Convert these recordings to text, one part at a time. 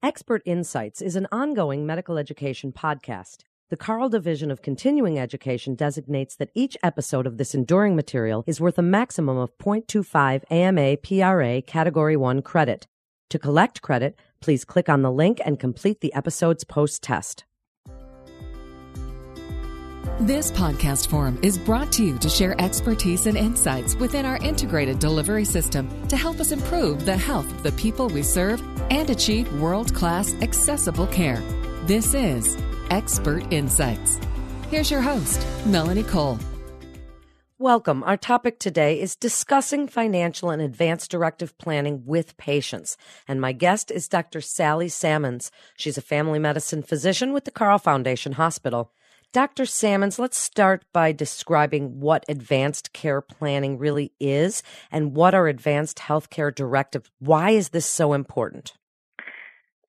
Expert Insights is an ongoing medical education podcast. The Carle Division of Continuing Education designates that each episode of this enduring material is worth a maximum of 0.25 AMA PRA Category 1 credit. To collect credit, please click on the link and complete the episode's post test. This podcast forum is brought to you to share expertise and insights within our integrated delivery system to help us improve the health of the people we serve and achieve world class accessible care. This is Expert Insights. Here's your host, Melanie Cole. Welcome. Our topic today is discussing financial and advanced directive planning with patients. And my guest is Dr. Sally Sammons. She's a family medicine physician with the Carle Foundation Hospital. Dr. Sammons, let's start by describing what advanced care planning really is and what are advanced healthcare directives. Why is this so important?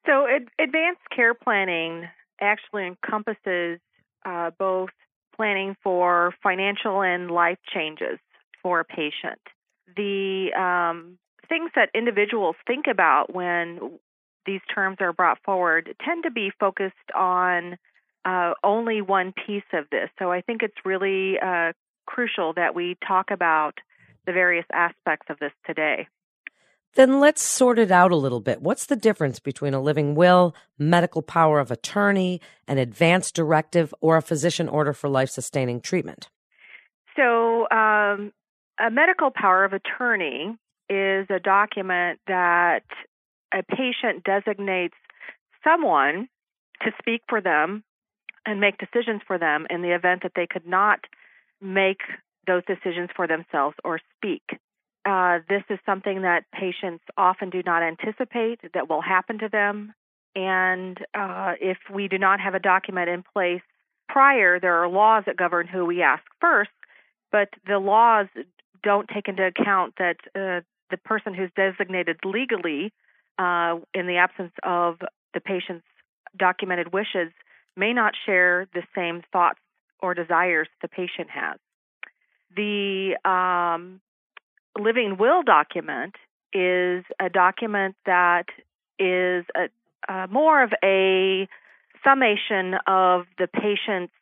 So, ad- advanced care planning actually encompasses uh, both planning for financial and life changes for a patient. The um, things that individuals think about when these terms are brought forward tend to be focused on uh, only one piece of this. So I think it's really uh, crucial that we talk about the various aspects of this today. Then let's sort it out a little bit. What's the difference between a living will, medical power of attorney, an advance directive, or a physician order for life sustaining treatment? So, um, a medical power of attorney is a document that a patient designates someone to speak for them and make decisions for them in the event that they could not make those decisions for themselves or speak. Uh, this is something that patients often do not anticipate that will happen to them. And uh, if we do not have a document in place prior, there are laws that govern who we ask first, but the laws don't take into account that uh, the person who's designated legally, uh, in the absence of the patient's documented wishes, may not share the same thoughts or desires the patient has. The um, living will document is a document that is a, more of a summation of the patient's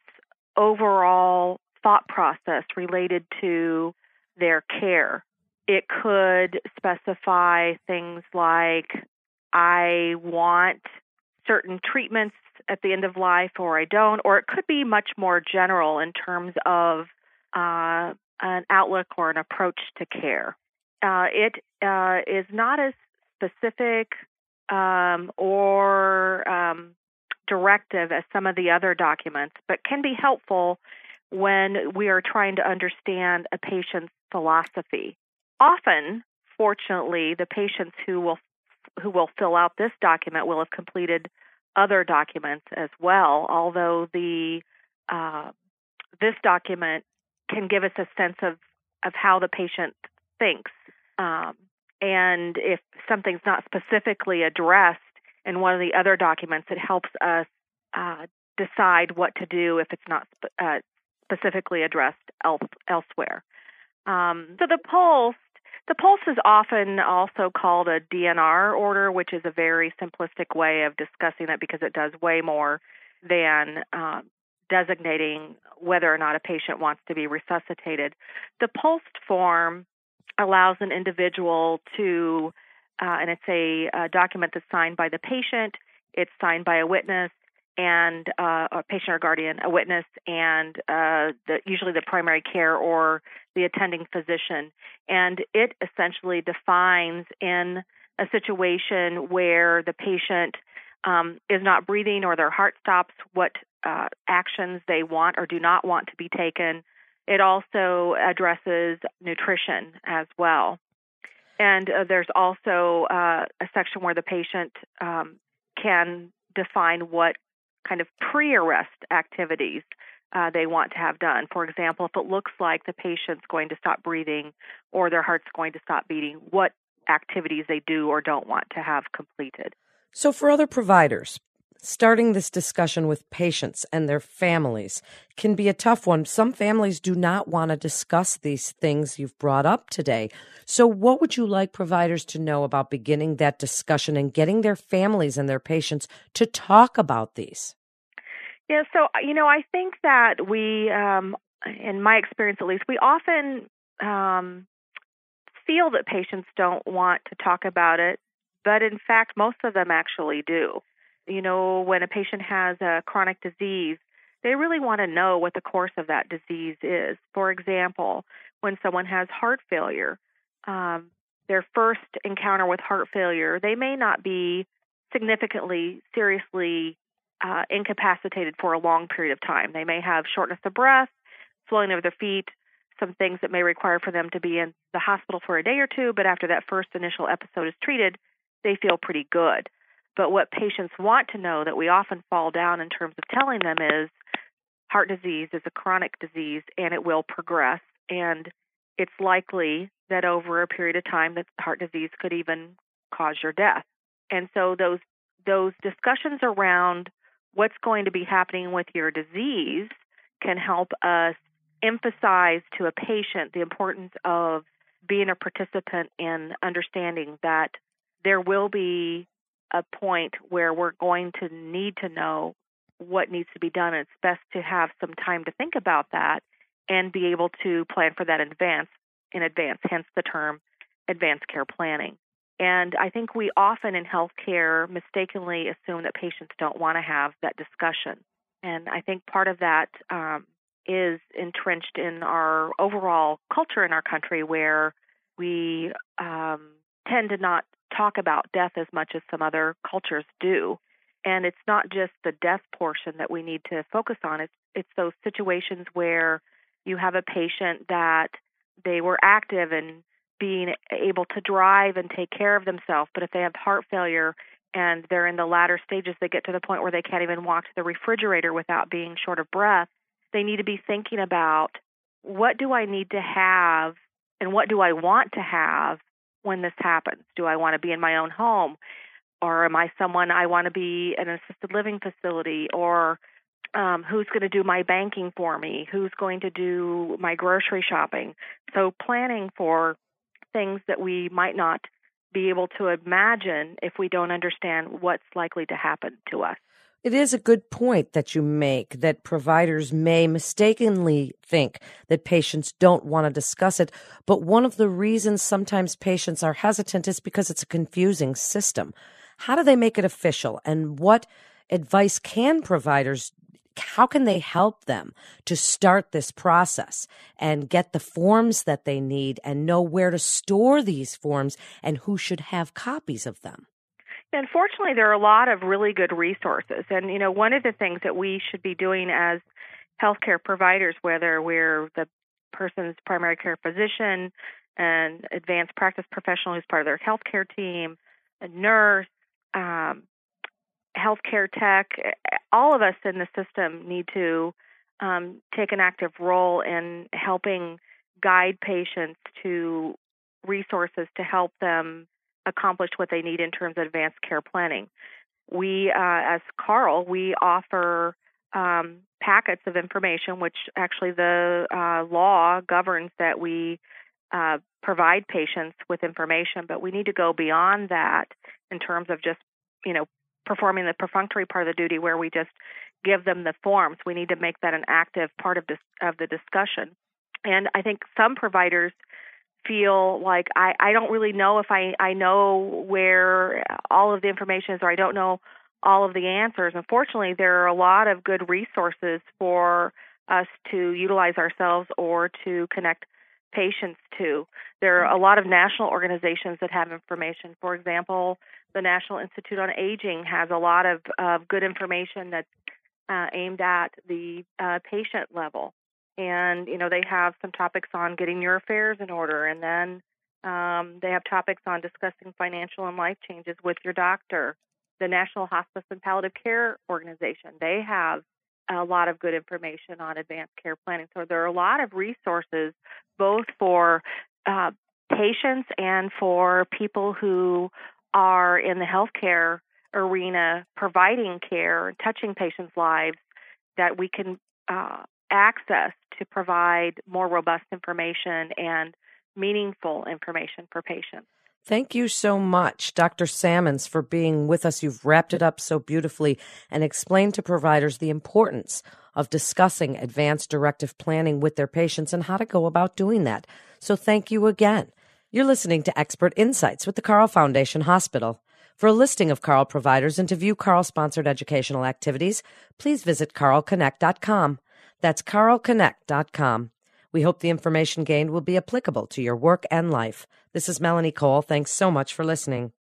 overall thought process related to their care. It could specify things like, I want certain treatments at the end of life or I don't, or it could be much more general in terms of uh, an outlook or an approach to care. Uh, it uh, is not as specific um, or um, directive as some of the other documents, but can be helpful when we are trying to understand a patient's philosophy. Often, fortunately, the patients who will who will fill out this document will have completed other documents as well. Although the uh, this document can give us a sense of of how the patient thinks, um, and if something's not specifically addressed in one of the other documents, it helps us uh, decide what to do if it's not uh, specifically addressed else, elsewhere. Um, so the POLST the POLST is often also called a DNR order, which is a very simplistic way of discussing it because it does way more than uh, designating whether or not a patient wants to be resuscitated. The POLST form allows an individual to, uh, and it's a, a document that's signed by the patient, it's signed by a witness, and uh, a patient or guardian, a witness, and uh, the, usually the primary care or the attending physician. And it essentially defines in a situation where the patient um, is not breathing or their heart stops what uh, actions they want or do not want to be taken. It also addresses nutrition as well. And uh, there's also uh, a section where the patient um, can define what kind of pre arrest activities uh, they want to have done. For example, if it looks like the patient's going to stop breathing or their heart's going to stop beating, what activities they do or don't want to have completed. So, for other providers, Starting this discussion with patients and their families can be a tough one. Some families do not want to discuss these things you've brought up today. So, what would you like providers to know about beginning that discussion and getting their families and their patients to talk about these? Yeah, so, you know, I think that we, um, in my experience at least, we often um, feel that patients don't want to talk about it, but in fact, most of them actually do. You know, when a patient has a chronic disease, they really want to know what the course of that disease is. For example, when someone has heart failure, um, their first encounter with heart failure, they may not be significantly, seriously uh, incapacitated for a long period of time. They may have shortness of breath, swelling of their feet, some things that may require for them to be in the hospital for a day or two, but after that first initial episode is treated, they feel pretty good. But what patients want to know that we often fall down in terms of telling them is heart disease is a chronic disease and it will progress and it's likely that over a period of time that heart disease could even cause your death. And so those those discussions around what's going to be happening with your disease can help us emphasize to a patient the importance of being a participant in understanding that there will be a point where we're going to need to know what needs to be done. It's best to have some time to think about that and be able to plan for that in advance, in advance, hence the term advanced care planning. And I think we often in healthcare mistakenly assume that patients don't want to have that discussion. And I think part of that um, is entrenched in our overall culture in our country where we um, tend to not talk about death as much as some other cultures do. And it's not just the death portion that we need to focus on. It's it's those situations where you have a patient that they were active and being able to drive and take care of themselves, but if they have heart failure and they're in the latter stages, they get to the point where they can't even walk to the refrigerator without being short of breath. They need to be thinking about what do I need to have and what do I want to have when this happens? Do I want to be in my own home? Or am I someone I want to be in an assisted living facility? Or um, who's going to do my banking for me? Who's going to do my grocery shopping? So, planning for things that we might not be able to imagine if we don't understand what's likely to happen to us. It is a good point that you make that providers may mistakenly think that patients don't want to discuss it. But one of the reasons sometimes patients are hesitant is because it's a confusing system. How do they make it official? And what advice can providers how can they help them to start this process and get the forms that they need and know where to store these forms and who should have copies of them? Unfortunately, there are a lot of really good resources. And, you know, one of the things that we should be doing as healthcare providers, whether we're the person's primary care physician, an advanced practice professional who's part of their healthcare team, a nurse, um, healthcare tech, all of us in the system need to um, take an active role in helping guide patients to resources to help them accomplished what they need in terms of advanced care planning. We, uh, as Carle, we offer um, packets of information, which actually the uh, law governs that we uh, provide patients with information, but we need to go beyond that in terms of just, you know, performing the perfunctory part of the duty where we just give them the forms. We need to make that an active part of this of the discussion. And I think some providers feel like I, I don't really know if I, I know where all of the information is or I don't know all of the answers. Unfortunately, there are a lot of good resources for us to utilize ourselves or to connect patients to. There are a lot of national organizations that have information. For example, the National Institute on Aging has a lot of, of good information that's uh, aimed at the uh, patient level and you know they have some topics on getting your affairs in order and then um, they have topics on discussing financial and life changes with your doctor. The national hospice and palliative care organization they have a lot of good information on advanced care planning. So there are a lot of resources both for uh, patients and for people who are in the healthcare arena, providing care, touching patients' lives, that we can uh, access to provide more robust information and meaningful information for patients. Thank you so much, Dr. Sammons, for being with us. You've wrapped it up so beautifully and explained to providers the importance of discussing advanced directive planning with their patients and how to go about doing that. So thank you again. You're listening to Expert Insights with the Carle Foundation Hospital. For a listing of Carle providers and to view Carle sponsored educational activities, please visit carleconnect.com. That's carleconnect.com. We hope the information gained will be applicable to your work and life. This is Melanie Cole. Thanks so much for listening.